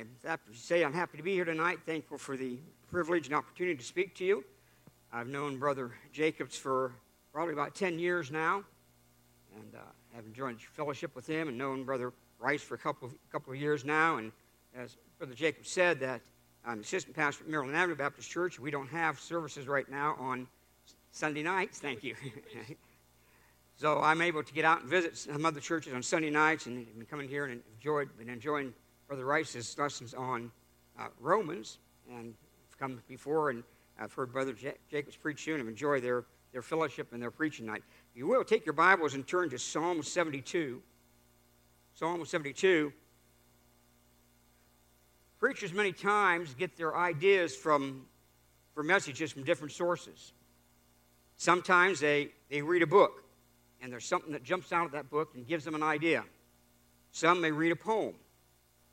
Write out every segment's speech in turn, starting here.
I have to say I'm happy to be here tonight. Thankful for the privilege and opportunity to speak to you. I've known Brother Jacobs for probably about 10 years now, and uh, have enjoyed fellowship with him and known Brother Rice for a couple of, couple of years now. And as Brother Jacobs said, that I'm assistant pastor at Maryland Avenue Baptist Church. We don't have services right now on Sunday nights. Thank you. so I'm able to get out and visit some other churches on Sunday nights and, and coming here and enjoyed been enjoying Brother Rice's lessons on uh, Romans, and I've come before and I've heard Brother J- Jacobs preach soon and enjoy their, their fellowship and their preaching night. If you will, take your Bibles and turn to Psalm 72. Psalm 72. Preachers many times get their ideas from, for messages from different sources. Sometimes they, they read a book, and there's something that jumps out of that book and gives them an idea. Some may read a poem.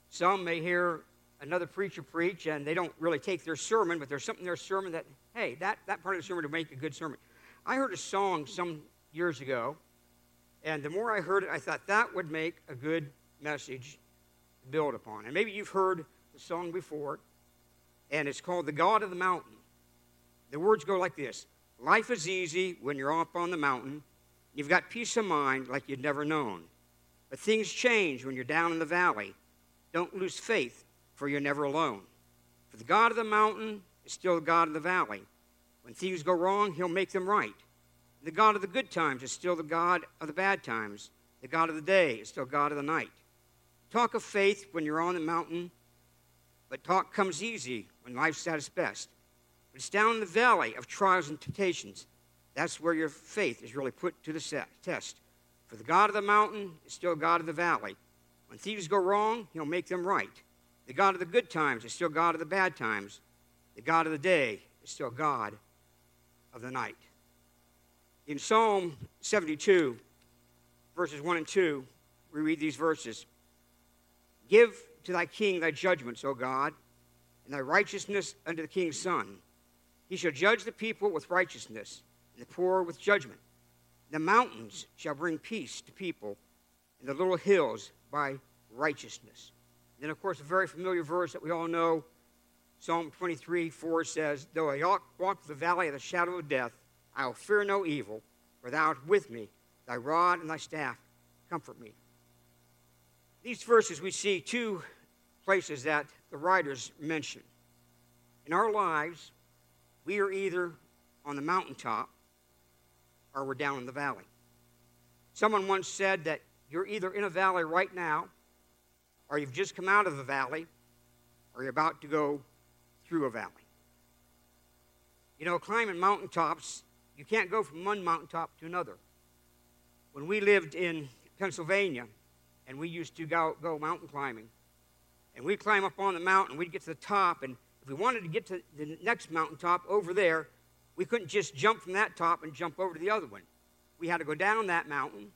Some may hear another preacher preach and they don't really take their sermon, but there's something in their sermon that, hey, that, that part of the sermon would make a good sermon. I heard a song some years ago, and the more I heard it, I thought that would make a good message to build upon. And maybe you've heard the song before, and it's called The God of the Mountain. The words go like this Life is easy when you're up on the mountain. You've got peace of mind like you'd never known. But things change when you're down in the valley. Don't lose faith, for you're never alone. For the God of the mountain is still the God of the valley. When things go wrong, he'll make them right. The God of the good times is still the God of the bad times. The God of the day is still God of the night. Talk of faith when you're on the mountain, but talk comes easy when life's at its best. But it's down in the valley of trials and temptations. That's where your faith is really put to the test. For the God of the mountain is still God of the valley. When things go wrong, he'll make them right. The God of the good times is still God of the bad times. The God of the day is still God of the night. In Psalm 72, verses 1 and 2, we read these verses Give to thy king thy judgments, O God, and thy righteousness unto the king's son. He shall judge the people with righteousness, and the poor with judgment. The mountains shall bring peace to people, and the little hills by righteousness. Then, of course, a very familiar verse that we all know Psalm 23 4 says, Though I walk through the valley of the shadow of death, I will fear no evil, for thou art with me. Thy rod and thy staff comfort me. These verses, we see two places that the writers mention. In our lives, we are either on the mountaintop or we're down in the valley. Someone once said that you're either in a valley right now, or you've just come out of a valley, or you're about to go through a valley. You know, climbing mountaintops, you can't go from one mountaintop to another. When we lived in Pennsylvania, and we used to go, go mountain climbing, and we'd climb up on the mountain, we'd get to the top, and if we wanted to get to the next mountaintop over there, we couldn't just jump from that top and jump over to the other one. We had to go down that mountain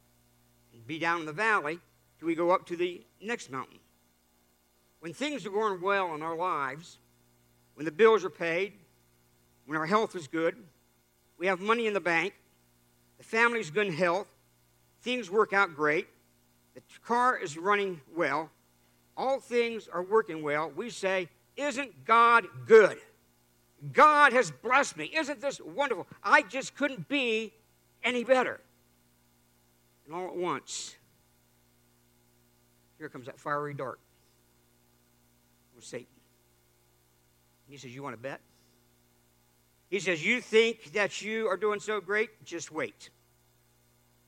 be down in the valley till we go up to the next mountain. When things are going well in our lives, when the bills are paid, when our health is good, we have money in the bank, the family's good in health, things work out great, the car is running well, all things are working well, we say, Isn't God good? God has blessed me. Isn't this wonderful? I just couldn't be any better. And all at once, here comes that fiery dart with Satan. He says, You want to bet? He says, You think that you are doing so great? Just wait.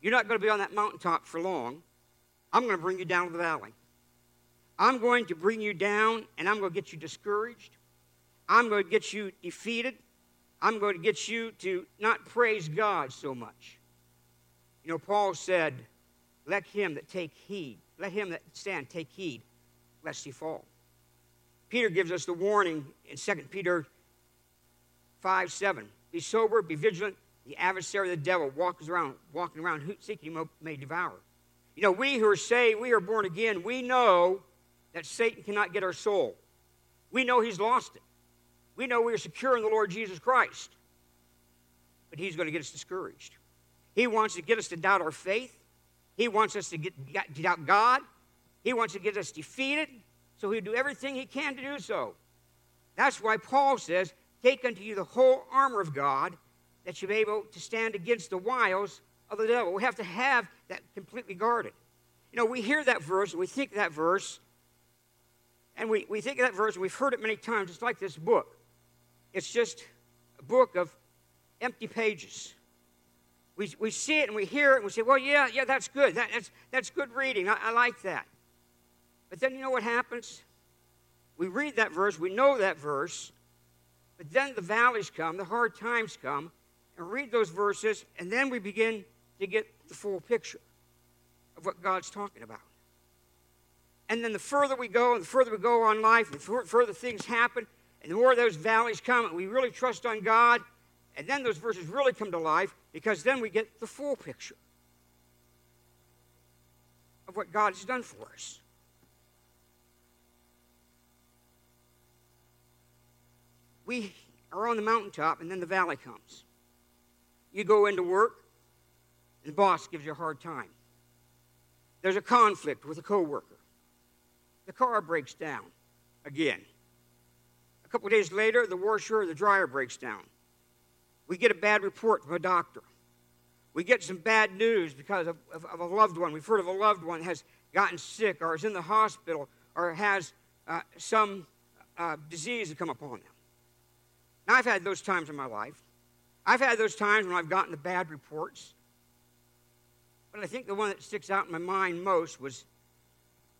You're not going to be on that mountaintop for long. I'm going to bring you down to the valley. I'm going to bring you down and I'm going to get you discouraged. I'm going to get you defeated. I'm going to get you to not praise God so much. You know, Paul said, Let him that take heed, let him that stand take heed, lest he fall. Peter gives us the warning in 2 Peter 5 7. Be sober, be vigilant. The adversary of the devil walks around, walking around, seeking him may devour. You know, we who are saved, we are born again, we know that Satan cannot get our soul. We know he's lost it. We know we are secure in the Lord Jesus Christ. But he's going to get us discouraged. He wants to get us to doubt our faith. He wants us to get, doubt God. He wants to get us defeated So he'll do everything he can to do so. That's why Paul says, Take unto you the whole armor of God, that you may be able to stand against the wiles of the devil. We have to have that completely guarded. You know, we hear that verse and we think that verse, and we, we think of that verse and we've heard it many times. It's like this book. It's just a book of empty pages. We, we see it and we hear it and we say, well, yeah, yeah, that's good. That, that's, that's good reading. I, I like that. But then you know what happens? We read that verse, we know that verse, but then the valleys come, the hard times come, and read those verses, and then we begin to get the full picture of what God's talking about. And then the further we go, and the further we go on life, the further things happen, and the more those valleys come, and we really trust on God, and then those verses really come to life because then we get the full picture of what God has done for us. We are on the mountaintop, and then the valley comes. You go into work, and the boss gives you a hard time. There's a conflict with a coworker. The car breaks down again. A couple days later, the washer, or the dryer breaks down. We get a bad report from a doctor. We get some bad news because of, of, of a loved one. We've heard of a loved one has gotten sick or is in the hospital or has uh, some uh, disease come upon them. Now, I've had those times in my life. I've had those times when I've gotten the bad reports. But I think the one that sticks out in my mind most was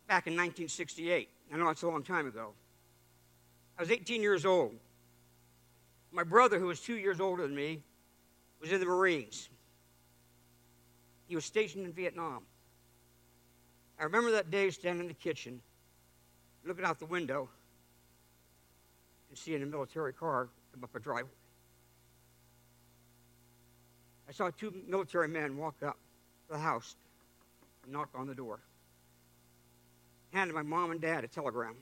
back in 1968. I know it's a long time ago. I was 18 years old. My brother, who was two years older than me, was in the Marines. He was stationed in Vietnam. I remember that day standing in the kitchen, looking out the window, and seeing a military car come up a driveway. I saw two military men walk up to the house and knock on the door. Handed my mom and dad a telegram.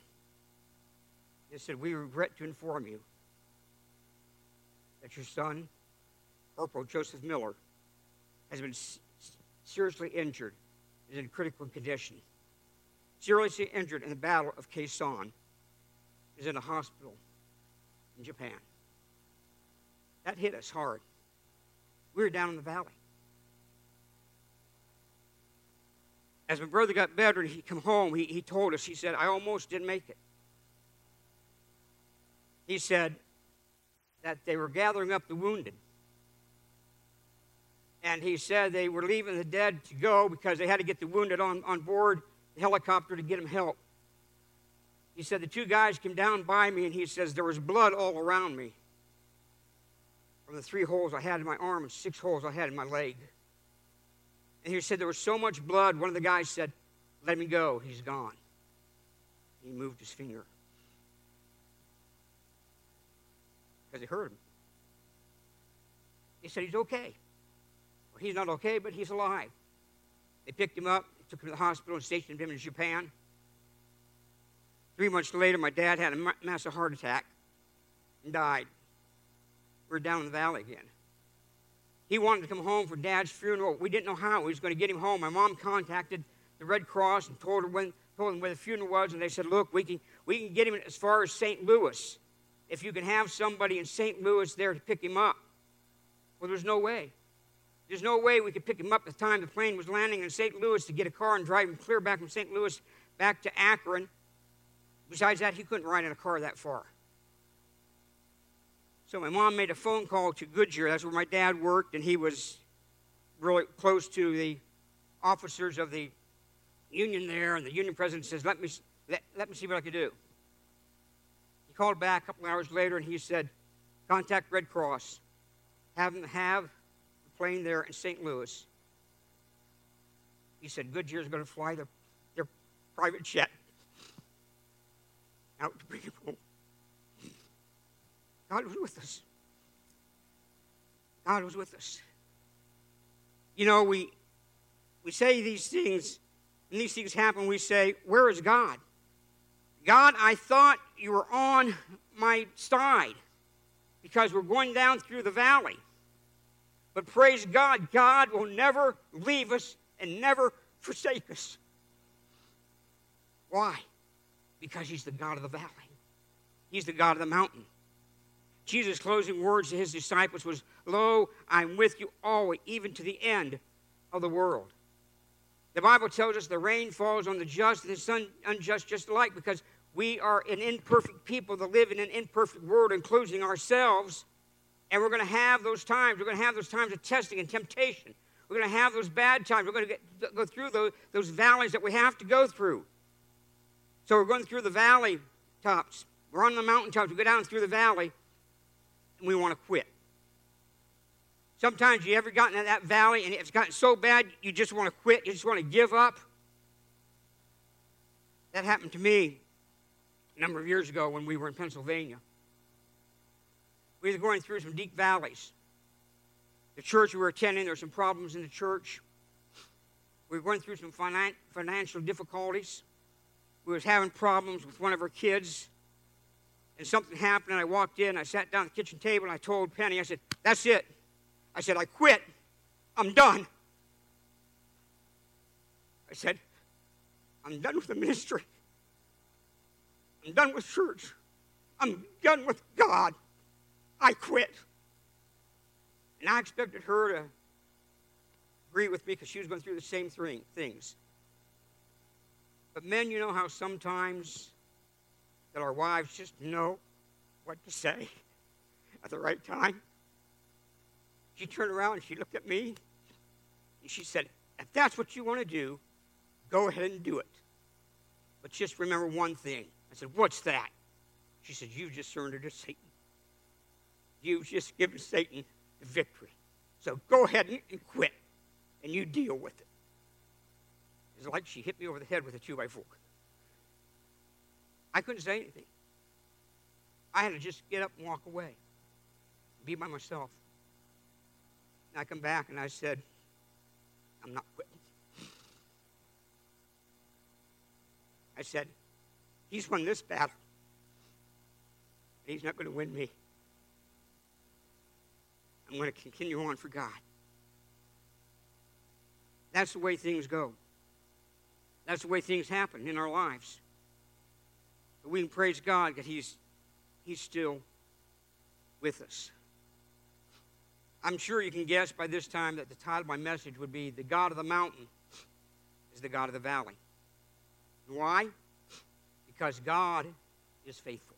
They said, We regret to inform you that your son, Corporal Joseph Miller, has been seriously injured, is in critical condition. Seriously injured in the Battle of Khe Sanh, is in a hospital in Japan. That hit us hard. We were down in the valley. As my brother got better and he come home, he, he told us, he said, I almost didn't make it. He said, that they were gathering up the wounded. And he said they were leaving the dead to go because they had to get the wounded on, on board the helicopter to get them help. He said the two guys came down by me and he says there was blood all around me from the three holes I had in my arm and six holes I had in my leg. And he said there was so much blood, one of the guys said, Let me go, he's gone. He moved his finger. Because he heard him. He said he's okay. Well, he's not okay, but he's alive. They picked him up, took him to the hospital, and stationed him in Japan. Three months later, my dad had a massive heart attack and died. We are down in the valley again. He wanted to come home for dad's funeral. We didn't know how we was going to get him home. My mom contacted the Red Cross and told her when told them where the funeral was, and they said, "Look, we can we can get him as far as St. Louis." If you can have somebody in St. Louis there to pick him up. Well, there's no way. There's no way we could pick him up at the time the plane was landing in St. Louis to get a car and drive him clear back from St. Louis back to Akron. Besides that, he couldn't ride in a car that far. So my mom made a phone call to Goodyear. That's where my dad worked, and he was really close to the officers of the union there. And the union president says, "Let me let, let me see what I can do." He called back a couple hours later and he said, Contact Red Cross. Have them have the plane there in St. Louis. He said, Goodyear's going to fly their, their private jet out to bring him home. God was with us. God was with us. You know, we, we say these things, and these things happen, we say, Where is God? God, I thought you were on my side because we're going down through the valley. But praise God, God will never leave us and never forsake us. Why? Because he's the God of the valley. He's the God of the mountain. Jesus' closing words to his disciples was, Lo, I'm with you always, even to the end of the world. The Bible tells us the rain falls on the just and the sun unjust just alike because we are an imperfect people that live in an imperfect world, including ourselves. And we're going to have those times. We're going to have those times of testing and temptation. We're going to have those bad times. We're going to go through those, those valleys that we have to go through. So we're going through the valley tops. We're on the mountaintops. We go down through the valley, and we want to quit. Sometimes you ever gotten in that valley and it's gotten so bad you just want to quit, you just want to give up. That happened to me a number of years ago when we were in Pennsylvania. We were going through some deep valleys. The church we were attending, there were some problems in the church. We were going through some finan- financial difficulties. We was having problems with one of our kids. And something happened, and I walked in, I sat down at the kitchen table, and I told Penny, I said, That's it. I said, I quit. I'm done. I said, I'm done with the ministry. I'm done with church. I'm done with God. I quit. And I expected her to agree with me because she was going through the same thing, things. But men, you know how sometimes that our wives just know what to say at the right time? She turned around and she looked at me and she said, If that's what you want to do, go ahead and do it. But just remember one thing. I said, What's that? She said, You've just surrendered to Satan. You've just given Satan the victory. So go ahead and quit, and you deal with it. It's like she hit me over the head with a two by four. I couldn't say anything. I had to just get up and walk away, be by myself. And I come back and I said, I'm not quitting. I said, He's won this battle. He's not going to win me. I'm going to continue on for God. That's the way things go. That's the way things happen in our lives. But we can praise God that He's, He's still with us. I'm sure you can guess by this time that the title of my message would be The God of the Mountain is the God of the Valley. Why? Because God is faithful.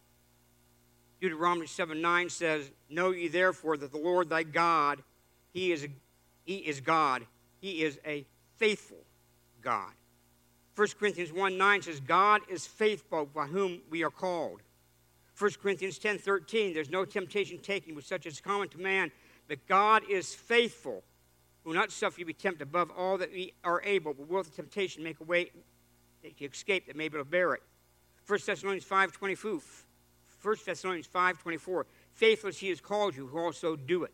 Deuteronomy 7 9 says, Know ye therefore that the Lord thy God, he is, he is God. He is a faithful God. 1 Corinthians 1 9 says, God is faithful by whom we are called. 1 Corinthians 10 13, there's no temptation taken with such as common to man, but God is faithful, who will not suffer you to be tempted above all that we are able, but will the temptation make a way that you escape that may be able to bear it. 1 Thessalonians 5 24, 1 Thessalonians 5 24, faithless he has called you, who also do it.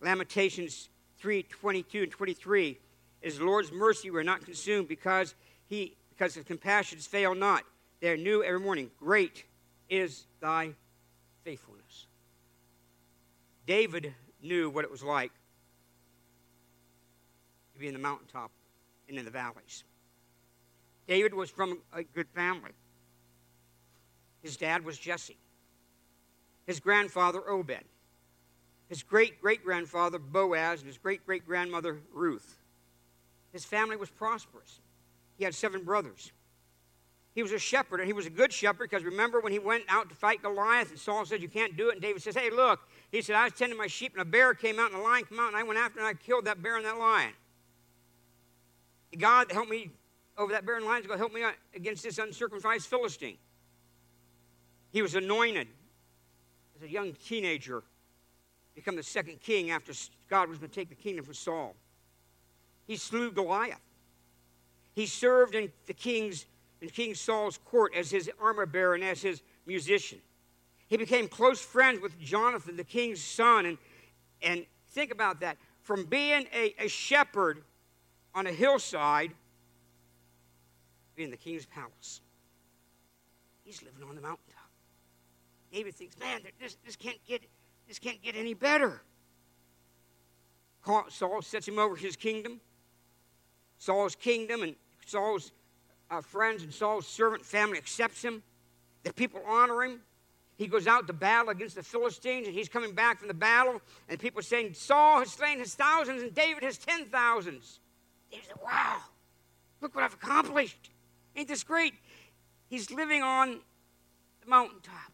Lamentations 3 22 and 23, is the Lord's mercy we're not consumed because he because his compassions fail not. They are new every morning. Great is thy faithfulness. David knew what it was like to be in the mountaintop and in the valleys. David was from a good family. His dad was Jesse. His grandfather, Obed. His great great grandfather, Boaz, and his great great grandmother, Ruth. His family was prosperous. He had seven brothers. He was a shepherd, and he was a good shepherd because remember when he went out to fight Goliath, and Saul said, You can't do it. And David says, Hey, look. He said, I was tending my sheep, and a bear came out, and a lion came out, and I went after and I killed that bear and that lion. God help me over that bear and lion, God help me against this uncircumcised Philistine. He was anointed as a young teenager, become the second king after God was going to take the kingdom from Saul. He slew Goliath. He served in the king's in King Saul's court as his armor bearer and as his musician. He became close friends with Jonathan, the king's son. And, and think about that. From being a, a shepherd on a hillside, being the king's palace, he's living on the mountaintop. David thinks, man, this, this, can't, get, this can't get any better. Saul sets him over his kingdom. Saul's kingdom and Saul's uh, friends and Saul's servant family accepts him. The people honor him. He goes out to battle against the Philistines, and he's coming back from the battle, and people are saying, Saul has slain his thousands, and David has ten thousands. David said, Wow, look what I've accomplished. Ain't this great? He's living on the mountaintop.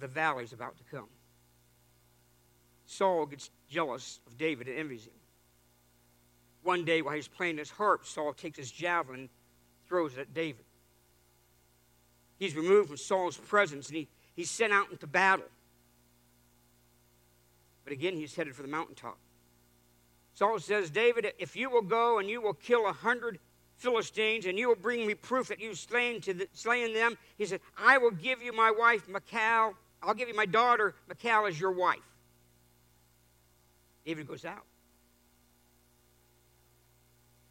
The valley's about to come. Saul gets jealous of David and envies him. One day while he's playing his harp, Saul takes his javelin, throws it at David. He's removed from Saul's presence and he, he's sent out into battle. But again, he's headed for the mountaintop. Saul says, David, if you will go and you will kill a hundred Philistines and you will bring me proof that you've slain, to the, slain them, he said, I will give you my wife, Michal. I'll give you my daughter, Michal, as your wife. David goes out.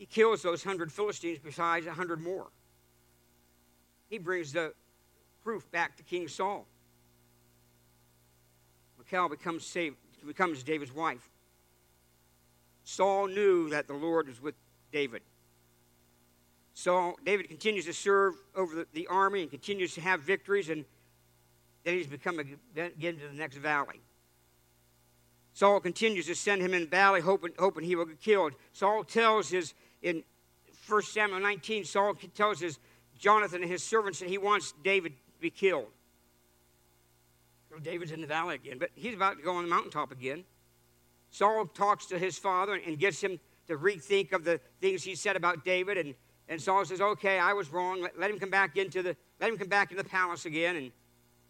He kills those hundred Philistines besides a hundred more. He brings the proof back to King Saul. Michal becomes, saved, becomes David's wife. Saul knew that the Lord was with David. So David continues to serve over the, the army and continues to have victories, and then he's become again to the next valley. Saul continues to send him in the valley, hoping, hoping he will get killed. Saul tells his, in 1 Samuel 19, Saul tells his Jonathan and his servants that he wants David to be killed. So David's in the valley again, but he's about to go on the mountaintop again. Saul talks to his father and gets him to rethink of the things he said about David, and, and Saul says, "Okay, I was wrong. Let, let him come back into the let him come back into the palace again." And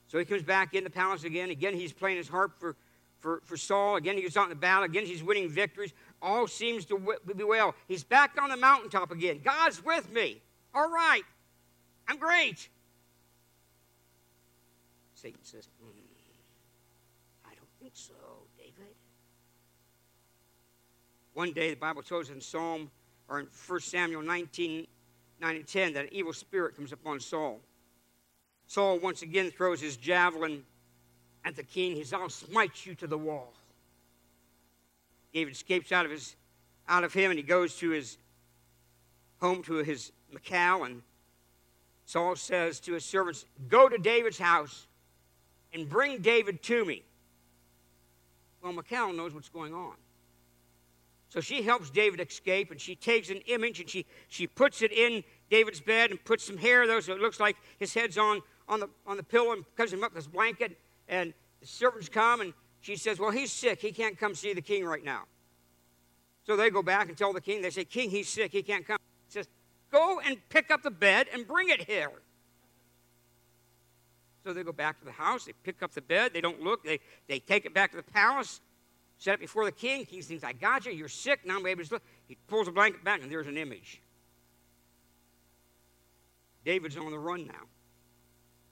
so he comes back in the palace again. Again, he's playing his harp for for, for Saul. Again, he goes out in the battle. Again, he's winning victories. All seems to be well. He's back on the mountaintop again. God's with me. All right. I'm great. Satan says, mm, I don't think so, David. One day, the Bible tells us in Psalm, or in 1 Samuel 19, 9 and 10, that an evil spirit comes upon Saul. Saul once again throws his javelin at the king. He says, I'll smite you to the wall. David escapes out of his out of him and he goes to his home to his Michal and Saul says to his servants, Go to David's house and bring David to me. Well, Michal knows what's going on. So she helps David escape and she takes an image and she, she puts it in David's bed and puts some hair though so it looks like his head's on, on, the, on the pillow and covers him up with his blanket and the servants come, and she says, Well, he's sick. He can't come see the king right now. So they go back and tell the king, They say, King, he's sick. He can't come. He says, Go and pick up the bed and bring it here. So they go back to the house. They pick up the bed. They don't look. They, they take it back to the palace, set it before the king. King thinks, I got you. You're sick. Now I'm able to look. He pulls the blanket back, and there's an image. David's on the run now.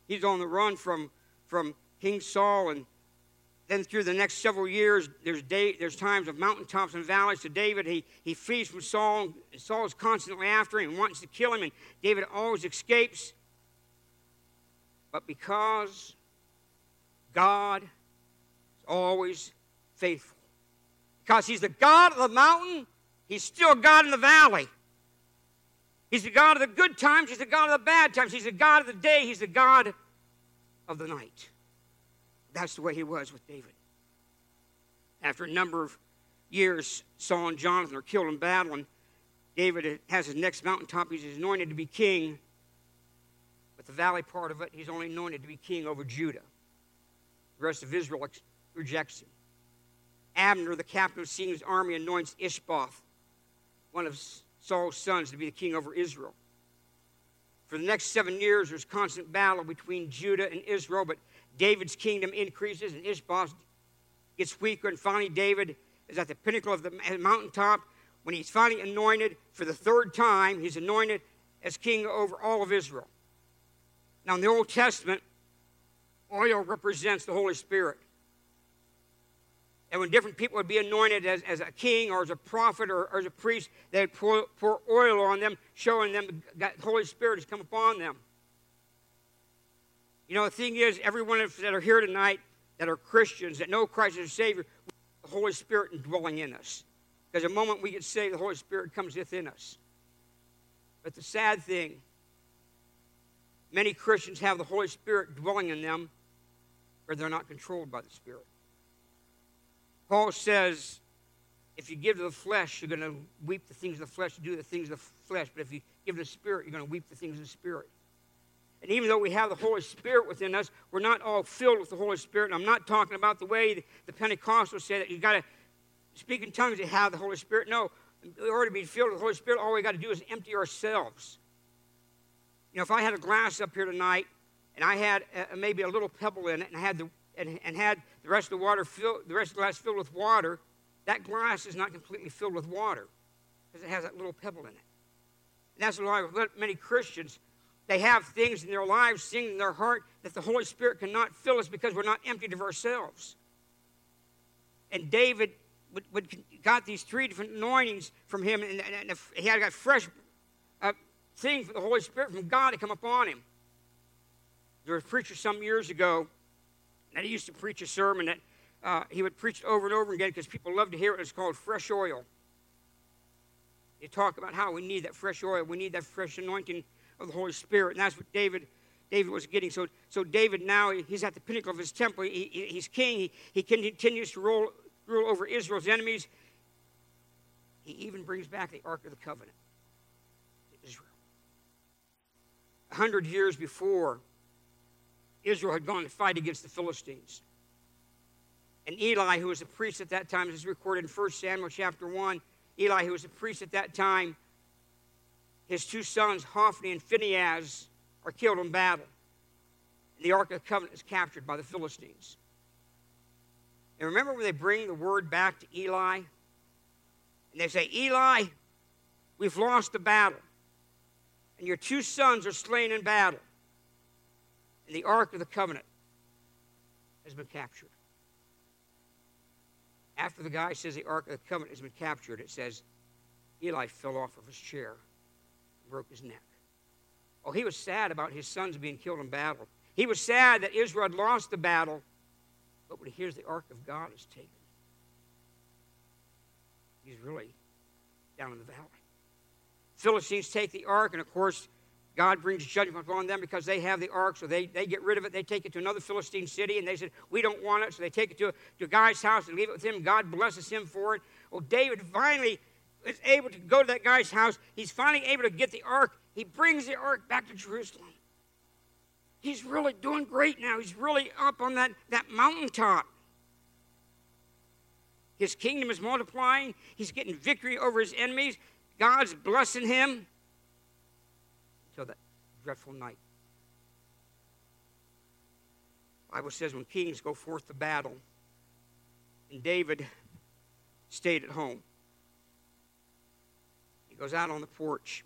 He's on the run from, from King Saul, and then through the next several years, there's, day, there's times of mountaintops and valleys to David. He, he flees from Saul. Saul is constantly after him and wants to kill him, and David always escapes. But because God is always faithful, because He's the God of the mountain, He's still God in the valley. He's the God of the good times, He's the God of the bad times, He's the God of the day, He's the God of the night. That's the way he was with David. After a number of years, Saul and Jonathan are killed in battle, and David has his next mountaintop. He's anointed to be king. But the valley part of it, he's only anointed to be king over Judah. The rest of Israel rejects him. Abner, the captain of Saul's army, anoints Ishbosheth, one of Saul's sons, to be the king over Israel. For the next seven years, there's constant battle between Judah and Israel, but David's kingdom increases and Ishbosheth gets weaker, and finally David is at the pinnacle of the mountaintop. When he's finally anointed for the third time, he's anointed as king over all of Israel. Now, in the Old Testament, oil represents the Holy Spirit. And when different people would be anointed as, as a king or as a prophet or, or as a priest, they'd pour, pour oil on them, showing them that the Holy Spirit has come upon them. You know, the thing is, everyone that are here tonight that are Christians, that know Christ as Savior, the Holy Spirit indwelling in us. Because the moment we get saved, the Holy Spirit comes within us. But the sad thing, many Christians have the Holy Spirit dwelling in them, but they're not controlled by the Spirit. Paul says, if you give to the flesh, you're going to weep the things of the flesh, do the things of the flesh. But if you give to the Spirit, you're going to weep the things of the Spirit. And even though we have the Holy Spirit within us, we're not all filled with the Holy Spirit. And I'm not talking about the way the Pentecostals say that you've got to speak in tongues to have the Holy Spirit. No, in order to be filled with the Holy Spirit, all we got to do is empty ourselves. You know, if I had a glass up here tonight and I had a, maybe a little pebble in it and I had the and, and had the rest of the water filled, the rest of the glass filled with water, that glass is not completely filled with water because it has that little pebble in it. And that's why many Christians they have things in their lives, things in their heart that the Holy Spirit cannot fill us because we're not emptied of ourselves. And David would, would, got these three different anointings from him, and, and, and he had got fresh uh, thing for the Holy Spirit from God to come upon him. There was a preacher some years ago that he used to preach a sermon that uh, he would preach over and over again because people love to hear it. It's called fresh oil. He talk about how we need that fresh oil, we need that fresh anointing of the Holy Spirit. And that's what David, David was getting. So, so David now, he's at the pinnacle of his temple. He, he, he's king. He, he continues to rule, rule over Israel's enemies. He even brings back the Ark of the Covenant to Israel. A hundred years before, Israel had gone to fight against the Philistines. And Eli, who was a priest at that time, is recorded in 1 Samuel chapter 1. Eli, who was a priest at that time, his two sons, Hophni and Phinehas, are killed in battle. And the Ark of the Covenant is captured by the Philistines. And remember when they bring the word back to Eli? And they say, Eli, we've lost the battle. And your two sons are slain in battle. And the Ark of the Covenant has been captured. After the guy says the Ark of the Covenant has been captured, it says Eli fell off of his chair broke his neck. Oh, he was sad about his sons being killed in battle. He was sad that Israel had lost the battle. But when he hears the ark of God is taken, he's really down in the valley. Philistines take the ark, and of course, God brings judgment upon them because they have the ark, so they, they get rid of it. They take it to another Philistine city, and they said, We don't want it. So they take it to, to a guy's house and leave it with him. God blesses him for it. Well, David finally is able to go to that guy's house. He's finally able to get the ark. He brings the ark back to Jerusalem. He's really doing great now. He's really up on that, that mountaintop. His kingdom is multiplying. He's getting victory over his enemies. God's blessing him until that dreadful night. Bible says when kings go forth to battle, and David stayed at home goes out on the porch,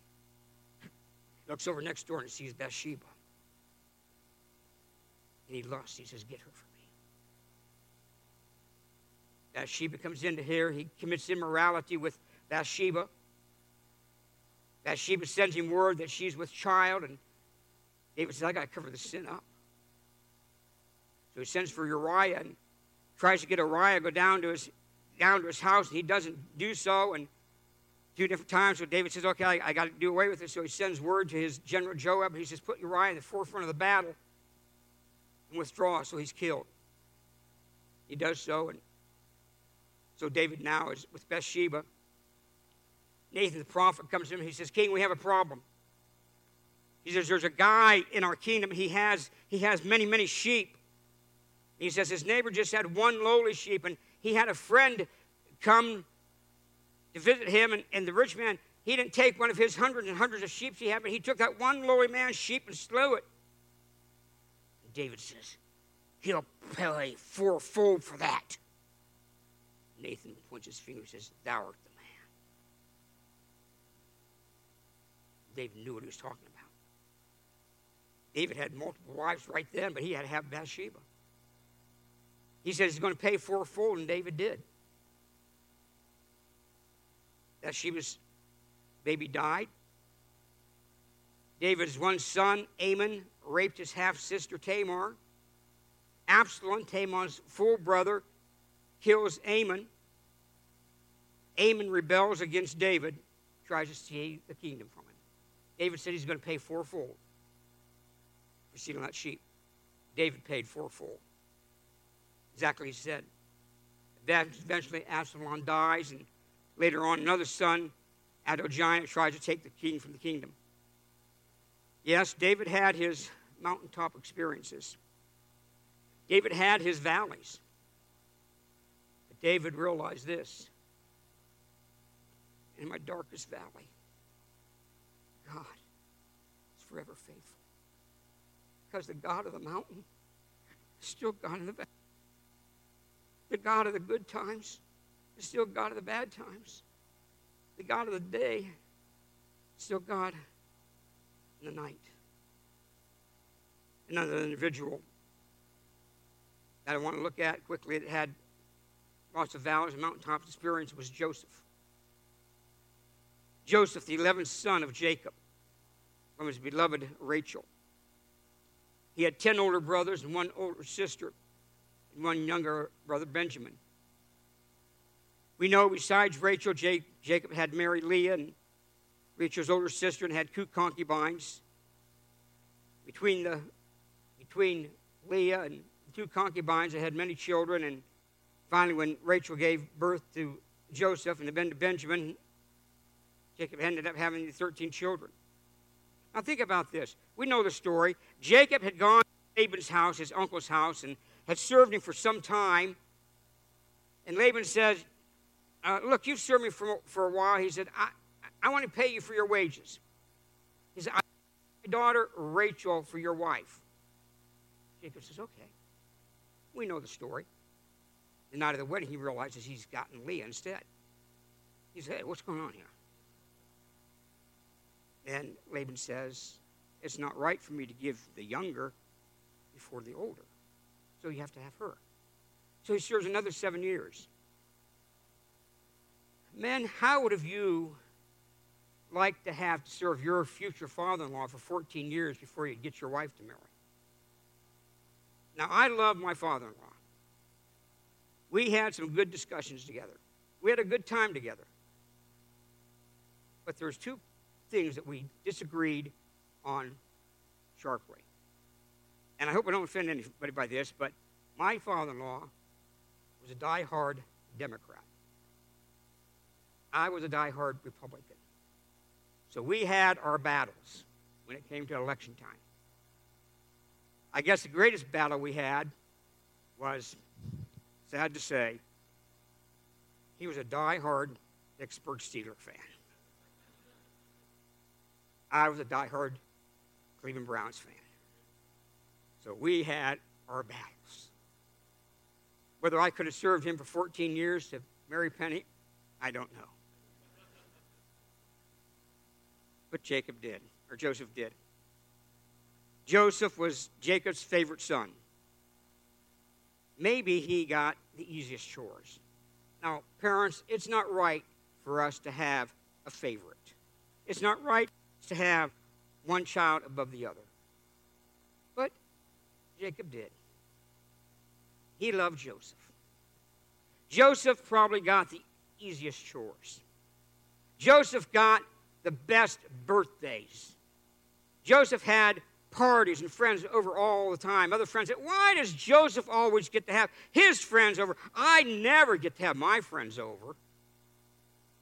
looks over next door and sees Bathsheba. And he lusts. He says, Get her for me. Bathsheba comes into here. He commits immorality with Bathsheba. Bathsheba sends him word that she's with child, and David says, I got to cover the sin up. So he sends for Uriah and tries to get Uriah to go down to his down to his house, and he doesn't do so. And two different times where David says, Okay, I, I got to do away with this. So he sends word to his general Joab. He says, Put Uriah in the forefront of the battle and withdraw. So he's killed. He does so. And so David now is with Bathsheba. Nathan the prophet comes to him. He says, King, we have a problem. He says, There's a guy in our kingdom. He has, he has many, many sheep. He says, His neighbor just had one lowly sheep, and he had a friend come to visit him, and, and the rich man, he didn't take one of his hundreds and hundreds of sheep he had, but he took that one lowly man's sheep and slew it. And David says, He'll pay fourfold for that. Nathan points his finger and says, Thou art the man. David knew what he was talking about. David had multiple wives right then, but he had to have Bathsheba. He says he's going to pay fourfold, and David did that she was baby died. David's one son, Amnon, raped his half sister Tamar. Absalom, Tamar's full brother, kills Amnon. Amnon rebels against David, tries to steal the kingdom from him. David said he's going to pay fourfold for stealing that sheep. David paid fourfold. Exactly he said. Eventually, Absalom dies, and later on, another son, Adonijah, tries to take the king from the kingdom. Yes, David had his mountaintop experiences. David had his valleys. But David realized this in my darkest valley, God is forever faithful. Because the God of the mountain is still God in the valley. The God of the good times is still God of the bad times. The God of the day is still God in the night. Another individual that I want to look at quickly that had lots of valleys and mountaintops experience was Joseph. Joseph, the 11th son of Jacob, from his beloved Rachel. He had 10 older brothers and one older sister, and one younger brother, Benjamin. We know besides Rachel, Jacob had married Leah and Rachel's older sister and had two concubines. Between, the, between Leah and two concubines, they had many children. And finally, when Rachel gave birth to Joseph and then to Benjamin, Jacob ended up having 13 children. Now, think about this. We know the story. Jacob had gone to Laban's house, his uncle's house, and had served him for some time. And Laban says, uh, Look, you've served me for, for a while. He said, I, I want to pay you for your wages. He said, I my daughter Rachel for your wife. Jacob says, Okay. We know the story. The night of the wedding, he realizes he's gotten Leah instead. He said, Hey, what's going on here? And Laban says, It's not right for me to give the younger before the older. So you have to have her. So he serves another seven years. Men, how would have you liked to have to serve your future father in law for 14 years before you get your wife to marry? Now, I love my father in law. We had some good discussions together, we had a good time together. But there's two things that we disagreed on sharply. And I hope I don't offend anybody by this, but my father in law was a die-hard Democrat. I was a die-hard Republican. So we had our battles when it came to election time. I guess the greatest battle we had was, sad to say, he was a die-hard Pittsburgh Steeler fan. I was a die-hard Cleveland Browns fan. So we had our battles. Whether I could have served him for 14 years to marry Penny, I don't know. But Jacob did, or Joseph did. Joseph was Jacob's favorite son. Maybe he got the easiest chores. Now, parents, it's not right for us to have a favorite. It's not right to have one child above the other. But Jacob did. He loved Joseph. Joseph probably got the easiest chores. Joseph got the best birthdays. Joseph had parties and friends over all the time. Other friends said, Why does Joseph always get to have his friends over? I never get to have my friends over.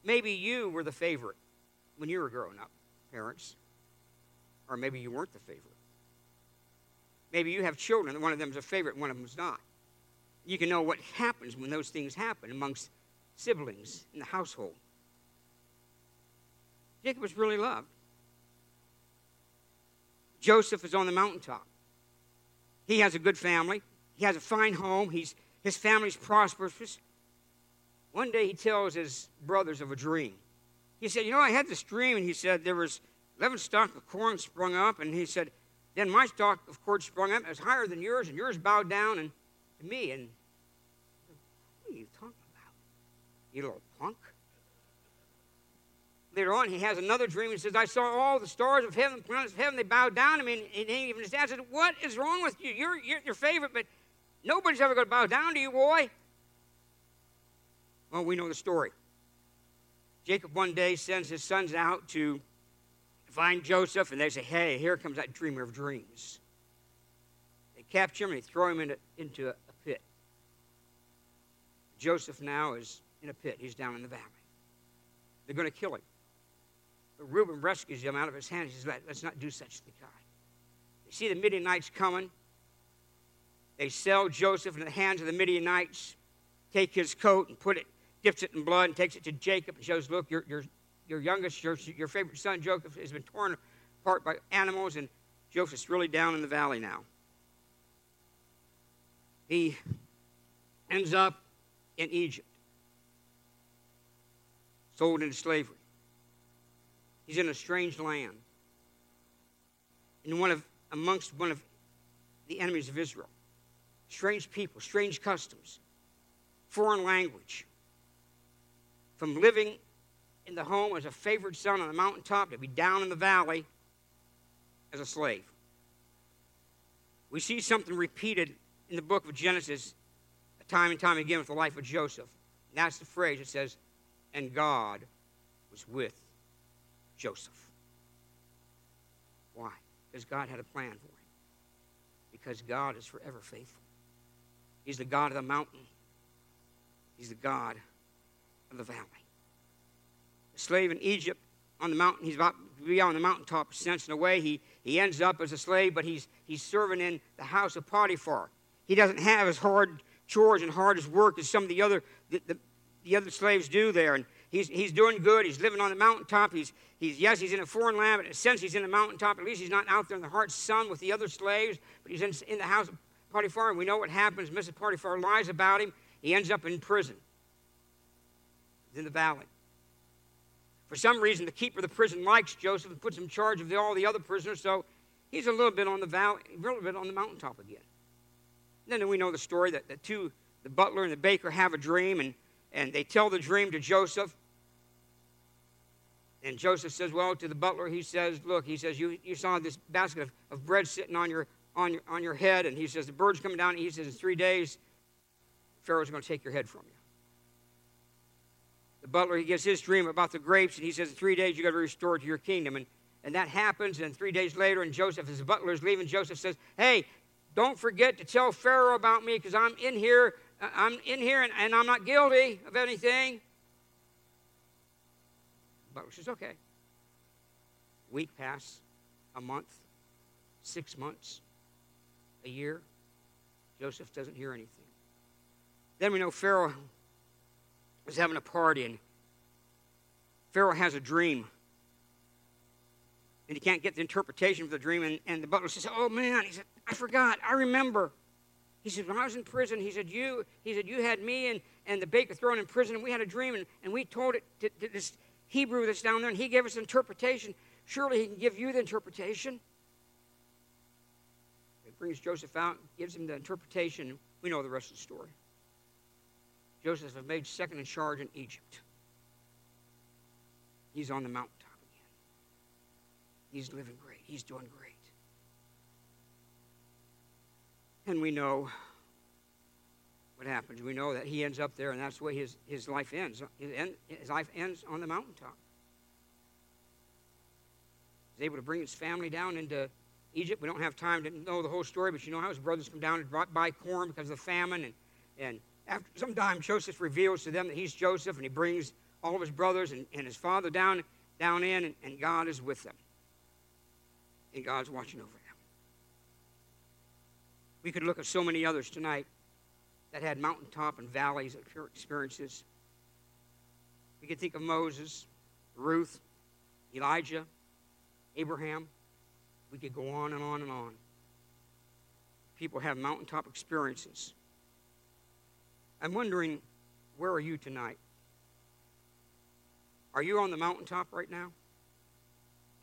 Maybe you were the favorite when you were growing up parents. Or maybe you weren't the favorite. Maybe you have children, and one of them is a favorite, one of them is not. You can know what happens when those things happen amongst siblings in the household. Jacob was really loved. Joseph is on the mountaintop. He has a good family. He has a fine home. He's, his family's prosperous. One day he tells his brothers of a dream. He said, You know, I had this dream, and he said there was 11 stalks of corn sprung up, and he said, Then my stalk of corn sprung up, it was higher than yours, and yours bowed down and, to me. And what are you talking about? You little punk. Later on, he has another dream. He says, I saw all the stars of heaven, planets of heaven, they bowed down to me. And, and even his dad said, What is wrong with you? You're, you're your favorite, but nobody's ever going to bow down to you, boy. Well, we know the story. Jacob one day sends his sons out to find Joseph, and they say, Hey, here comes that dreamer of dreams. They capture him and they throw him into, into a, a pit. Joseph now is in a pit. He's down in the valley. They're going to kill him. Reuben rescues him out of his hand. He says, Let, us not do such to God. They see the Midianites coming. They sell Joseph in the hands of the Midianites, take his coat and put it, dips it in blood, and takes it to Jacob and shows, Look, your, your, your youngest, your, your favorite son, Joseph, has been torn apart by animals, and Joseph's really down in the valley now. He ends up in Egypt, sold into slavery. He's in a strange land, in one of amongst one of the enemies of Israel. Strange people, strange customs, foreign language. From living in the home as a favored son on the mountaintop to be down in the valley as a slave. We see something repeated in the book of Genesis time and time again with the life of Joseph. And that's the phrase that says, and God was with Joseph. Why? Because God had a plan for him. Because God is forever faithful. He's the God of the mountain, He's the God of the valley. A slave in Egypt on the mountain, he's about to be on the mountaintop, sense in a way. He, he ends up as a slave, but he's, he's serving in the house of Potiphar. He doesn't have as hard chores and hard as work as some of the other, the, the, the other slaves do there. And he's, he's doing good. He's living on the mountaintop. He's, he's, yes, he's in a foreign land, but in a sense, he's in the mountaintop. At least he's not out there in the hot sun with the other slaves, but he's in, in the house of Potiphar. And we know what happens. Mrs. Potiphar lies about him. He ends up in prison. He's in the valley. For some reason, the keeper of the prison likes Joseph and puts him in charge of the, all the other prisoners, so he's a little bit on the valley, a little bit on the mountaintop again. And then we know the story that the two, the butler and the baker, have a dream, and, and they tell the dream to Joseph. And Joseph says, Well, to the butler, he says, Look, he says, You, you saw this basket of, of bread sitting on your, on, your, on your head. And he says, The bird's coming down. And he says, In three days, Pharaoh's going to take your head from you. The butler, he gives his dream about the grapes. And he says, In three days, you got to restore to your kingdom. And, and that happens. And three days later, and Joseph, as the butler is leaving, Joseph says, Hey, don't forget to tell Pharaoh about me because I'm in here. Uh, I'm in here and, and I'm not guilty of anything. Butler says, okay. Week pass, a month, six months, a year. Joseph doesn't hear anything. Then we know Pharaoh is having a party and Pharaoh has a dream. And he can't get the interpretation of the dream. And, and the butler says, Oh man, he said, I forgot. I remember. He said, when I was in prison, he said, you, he said, you had me and, and the baker thrown in prison, and we had a dream, and, and we told it to, to this Hebrew that's down there, and he gave us interpretation. Surely he can give you the interpretation. It brings Joseph out, gives him the interpretation. We know the rest of the story. Joseph is made second in charge in Egypt. He's on the mountaintop again. He's living great. He's doing great. And we know what happens. We know that he ends up there, and that's way his, his life ends. His, end, his life ends on the mountaintop. He's able to bring his family down into Egypt. We don't have time to know the whole story, but you know how his brothers come down and brought by corn because of the famine. And, and after some time, Joseph reveals to them that he's Joseph, and he brings all of his brothers and, and his father down, down in, and, and God is with them. And God's watching over them. We could look at so many others tonight that had mountaintop and valleys of experiences. We could think of Moses, Ruth, Elijah, Abraham. We could go on and on and on. People have mountaintop experiences. I'm wondering, where are you tonight? Are you on the mountaintop right now?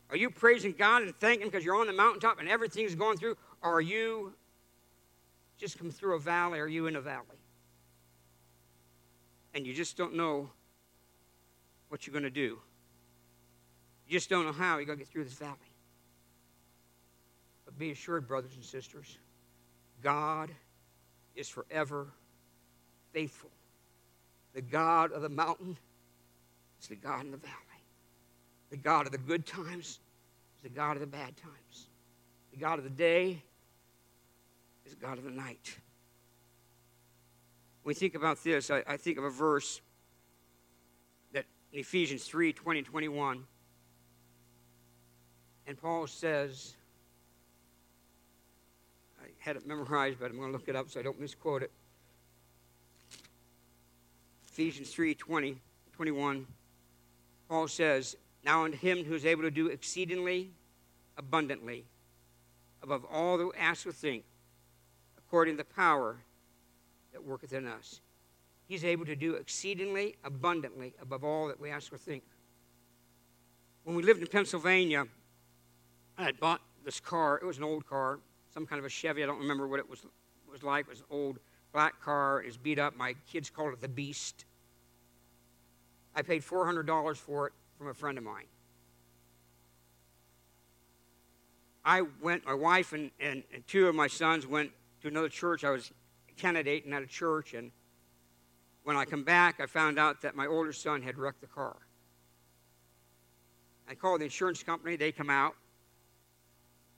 Are you praising God and thanking because you're on the mountaintop and everything's going through? Or are you just come through a valley, are you in a valley? And you just don't know what you're going to do. You just don't know how you're going to get through this valley. But be assured, brothers and sisters, God is forever faithful. The God of the mountain is the God in the valley. The God of the good times is the God of the bad times. The God of the day is God of the night. When we think about this, I, I think of a verse that in Ephesians 3 20 and 21. And Paul says, I had it memorized, but I'm going to look it up so I don't misquote it. Ephesians 3 20, 21. Paul says, Now unto him who is able to do exceedingly abundantly above all that we ask or think, according to the power that worketh in us. He's able to do exceedingly abundantly above all that we ask or think. When we lived in Pennsylvania, I had bought this car. It was an old car, some kind of a Chevy. I don't remember what it was, was like. It was an old black car. It was beat up. My kids called it the Beast. I paid $400 for it from a friend of mine. I went, my wife and, and, and two of my sons went to another church. I was a candidate at a church, and when I come back, I found out that my older son had wrecked the car. I called the insurance company. They come out.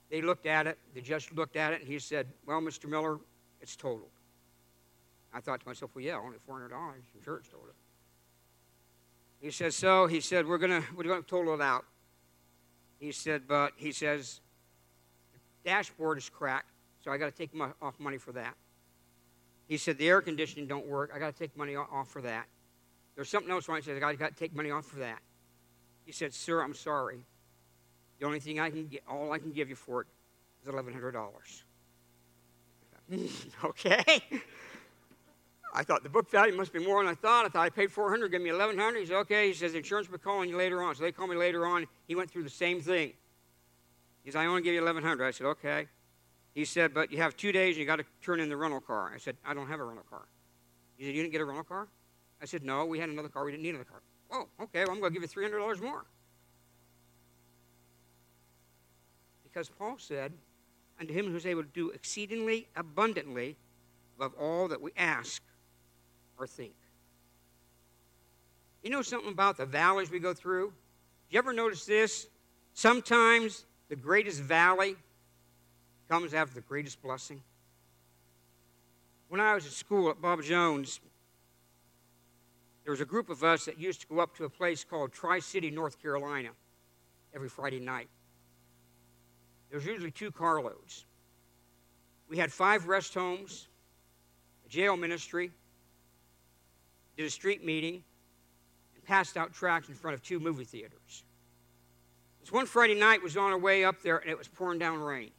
They looked at it. The judge looked at it, and he said, Well, Mr. Miller, it's totaled. I thought to myself, Well, yeah, only $400. Insurance told it. He says, So, he said, We're to we're gonna total it out. He said, But he says, dashboard is cracked, so I got to take my, off money for that. He said the air conditioning don't work. I got to take money off for that. There's something else wrong. He said I got to take money off for that. He said, "Sir, I'm sorry. The only thing I can get, all I can give you for it is eleven hundred dollars." okay. I thought the book value must be more than I thought. I thought I paid 400, give me 1100. He said, okay. He says, insurance will be calling you later on. So they called me later on. He went through the same thing. He said, I only give you 1100 I said, okay. He said, but you have two days and you got to turn in the rental car. I said, I don't have a rental car. He said, you didn't get a rental car? I said, no, we had another car. We didn't need another car. Oh, okay, well, I'm going to give you $300 more. Because Paul said, unto him who is able to do exceedingly abundantly above all that we ask or think. You know something about the valleys we go through? You ever notice this? Sometimes the greatest valley comes after the greatest blessing. When I was at school at Bob Jones, there was a group of us that used to go up to a place called Tri City, North Carolina, every Friday night. There was usually two carloads. We had five rest homes, a jail ministry, did a street meeting, and passed out tracts in front of two movie theaters. This one Friday night was on our way up there and it was pouring down rain.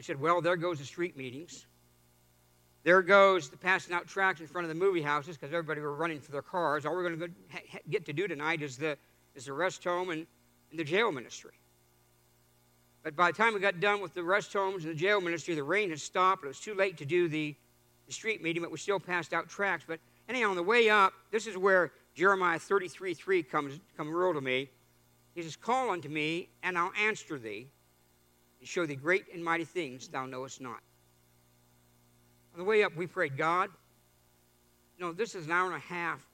We said, Well, there goes the street meetings. There goes the passing out tracts in front of the movie houses because everybody were running for their cars. All we're going to get to do tonight is the, is the rest home and, and the jail ministry. But by the time we got done with the rest homes and the jail ministry, the rain had stopped. It was too late to do the, the street meeting, but we still passed out tracts. But anyhow, on the way up, this is where Jeremiah 33 3 comes, comes real to me. He says, Call unto me, and I'll answer thee, and show thee great and mighty things thou knowest not. On the way up, we prayed, God, you know, this is an hour and a half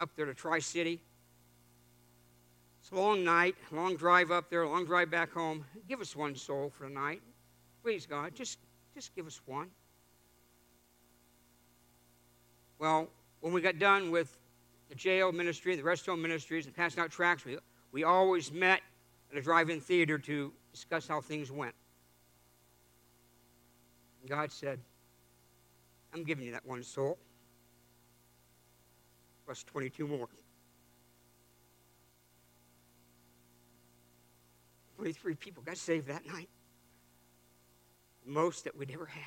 up there to Tri City. It's a long night, long drive up there, long drive back home. Give us one soul for the night. Please, God, just, just give us one. Well, when we got done with the jail ministry, the rest home ministries, and passing out tracts, we we always met at a drive in theater to discuss how things went. And God said, I'm giving you that one soul, plus 22 more. 23 people got saved that night. Most that we'd ever had.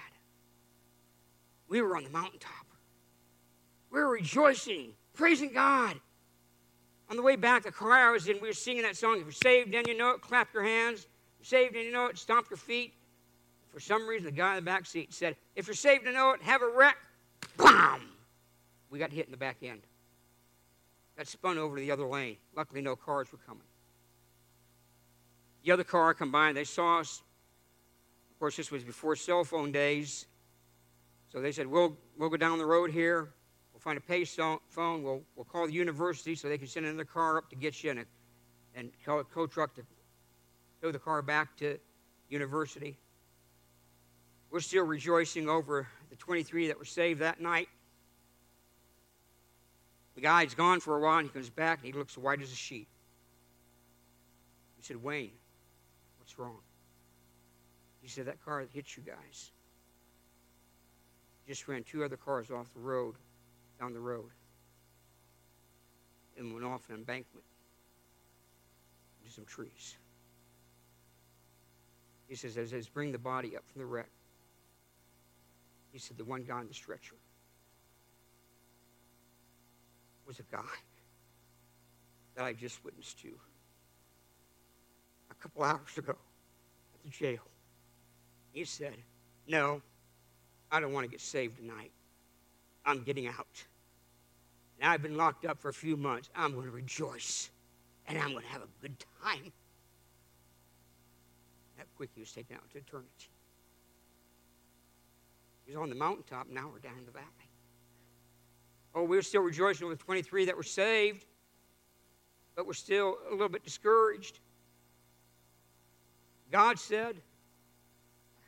We were on the mountaintop. We were rejoicing, praising God. On the way back, the car I was in, we were singing that song. If you're saved then you know it, clap your hands. Saved and you know it, stomp your feet. For some reason, the guy in the back seat said, If you're saved and know it, have a wreck. Bam! We got hit in the back end. Got spun over to the other lane. Luckily, no cars were coming. The other car combined, they saw us. Of course, this was before cell phone days. So they said, We'll, we'll go down the road here We'll find a pay phone. We'll, we'll call the university so they can send another car up to get you and, a, and call a tow truck to tow the car back to university. We're still rejoicing over the 23 that were saved that night. The guy's gone for a while and he comes back and he looks white as a sheet. He said, Wayne, what's wrong? He said, That car that hit you guys just ran two other cars off the road, down the road, and went off an embankment into some trees. He says, as they bring the body up from the wreck, he said, the one guy on the stretcher was a guy that I just witnessed to a couple hours ago at the jail. He said, No, I don't want to get saved tonight. I'm getting out. And I've been locked up for a few months. I'm going to rejoice and I'm going to have a good time. He was taken out to eternity. He's on the mountaintop, now we're down in the valley. Oh, we're still rejoicing with 23 that were saved, but we're still a little bit discouraged. God said,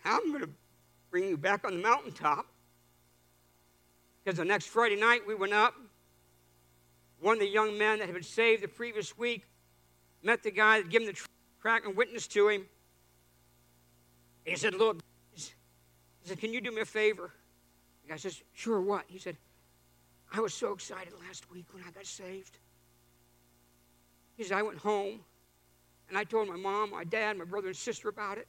I'm going to bring you back on the mountaintop. Because the next Friday night we went up. One of the young men that had been saved the previous week met the guy that gave him the track and witnessed to him. He said, Look, he said, Can you do me a favor? The guy says, Sure, what? He said, I was so excited last week when I got saved. He said, I went home and I told my mom, my dad, my brother, and sister about it.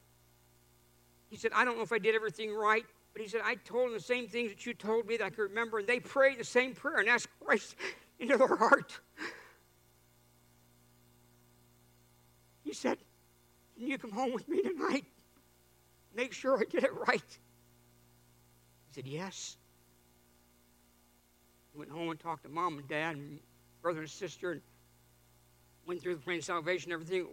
He said, I don't know if I did everything right, but he said, I told them the same things that you told me that I could remember, and they prayed the same prayer and asked Christ into their heart. He said, Can you come home with me tonight? Make sure I get it right. He said, Yes. Went home and talked to mom and dad and brother and sister and went through the plan of salvation, everything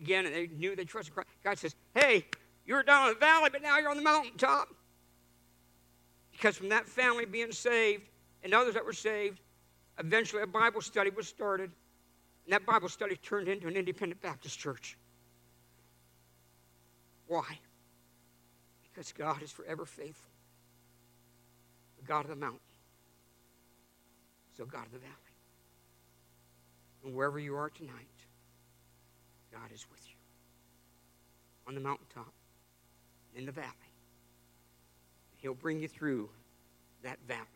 again, and they knew they trusted Christ. God says, Hey, you were down in the valley, but now you're on the mountaintop. Because from that family being saved and others that were saved, eventually a Bible study was started. And that Bible study turned into an independent Baptist church. Why? Because God is forever faithful. The God of the mountain. So God of the valley. And wherever you are tonight, God is with you. On the mountaintop, in the valley. He'll bring you through that valley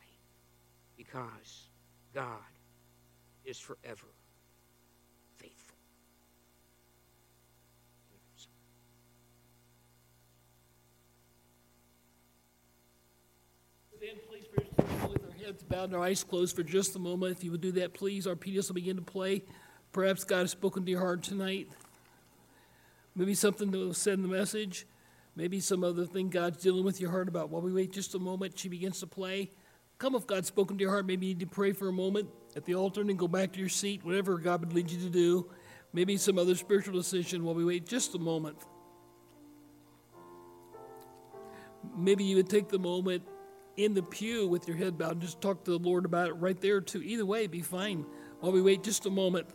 because God is forever faithful. Stand, please, for with our heads bowed and our eyes closed for just a moment. If you would do that, please. Our PDS will begin to play. Perhaps God has spoken to your heart tonight. Maybe something that said in the message. Maybe some other thing God's dealing with your heart about. While we wait just a moment, she begins to play. Come if God's spoken to your heart. Maybe you need to pray for a moment at the altar and then go back to your seat, whatever God would lead you to do. Maybe some other spiritual decision while we wait just a moment. Maybe you would take the moment in the pew with your head bowed and just talk to the Lord about it right there, too. Either way, be fine while we wait just a moment.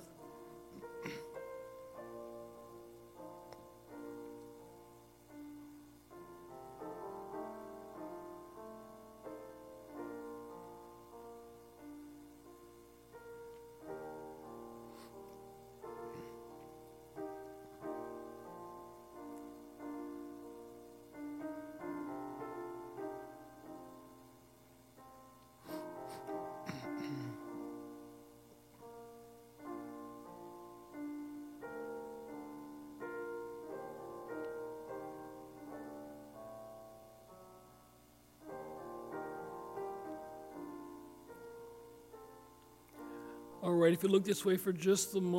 Right, if you look this way for just a moment.